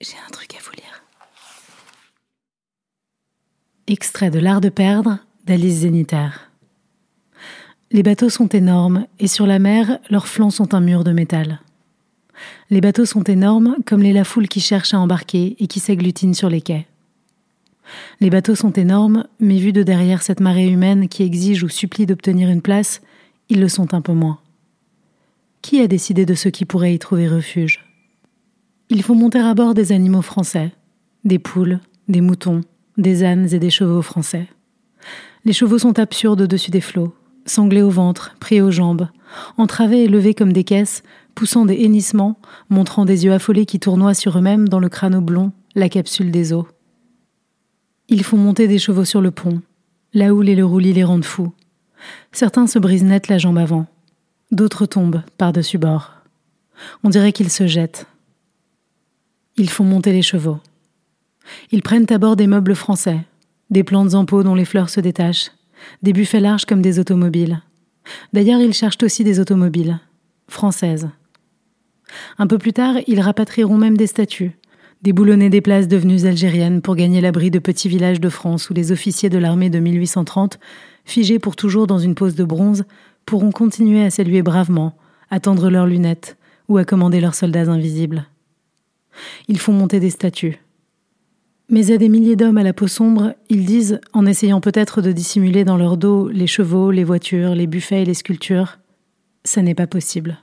J'ai un truc à vous lire. Extrait de L'Art de perdre d'Alice Zénitaire. Les bateaux sont énormes et sur la mer, leurs flancs sont un mur de métal. Les bateaux sont énormes comme les lafoules qui cherchent à embarquer et qui s'agglutinent sur les quais. Les bateaux sont énormes, mais vus de derrière cette marée humaine qui exige ou supplie d'obtenir une place, ils le sont un peu moins. Qui a décidé de ceux qui pourraient y trouver refuge? Il faut monter à bord des animaux français, des poules, des moutons, des ânes et des chevaux français. Les chevaux sont absurdes au-dessus des flots, sanglés au ventre, pris aux jambes, entravés et levés comme des caisses, poussant des hennissements, montrant des yeux affolés qui tournoient sur eux-mêmes dans le crâne oblong, la capsule des eaux. Il faut monter des chevaux sur le pont. La houle et le roulis les rendent fous. Certains se brisent net la jambe avant. D'autres tombent par-dessus bord. On dirait qu'ils se jettent, ils font monter les chevaux. Ils prennent à bord des meubles français, des plantes en pot dont les fleurs se détachent, des buffets larges comme des automobiles. D'ailleurs, ils cherchent aussi des automobiles, françaises. Un peu plus tard, ils rapatrieront même des statues, déboulonner des places devenues algériennes pour gagner l'abri de petits villages de France où les officiers de l'armée de 1830, figés pour toujours dans une pose de bronze, pourront continuer à saluer bravement, à tendre leurs lunettes ou à commander leurs soldats invisibles. Ils font monter des statues. Mais à des milliers d'hommes à la peau sombre, ils disent, en essayant peut-être de dissimuler dans leur dos les chevaux, les voitures, les buffets et les sculptures, ça n'est pas possible.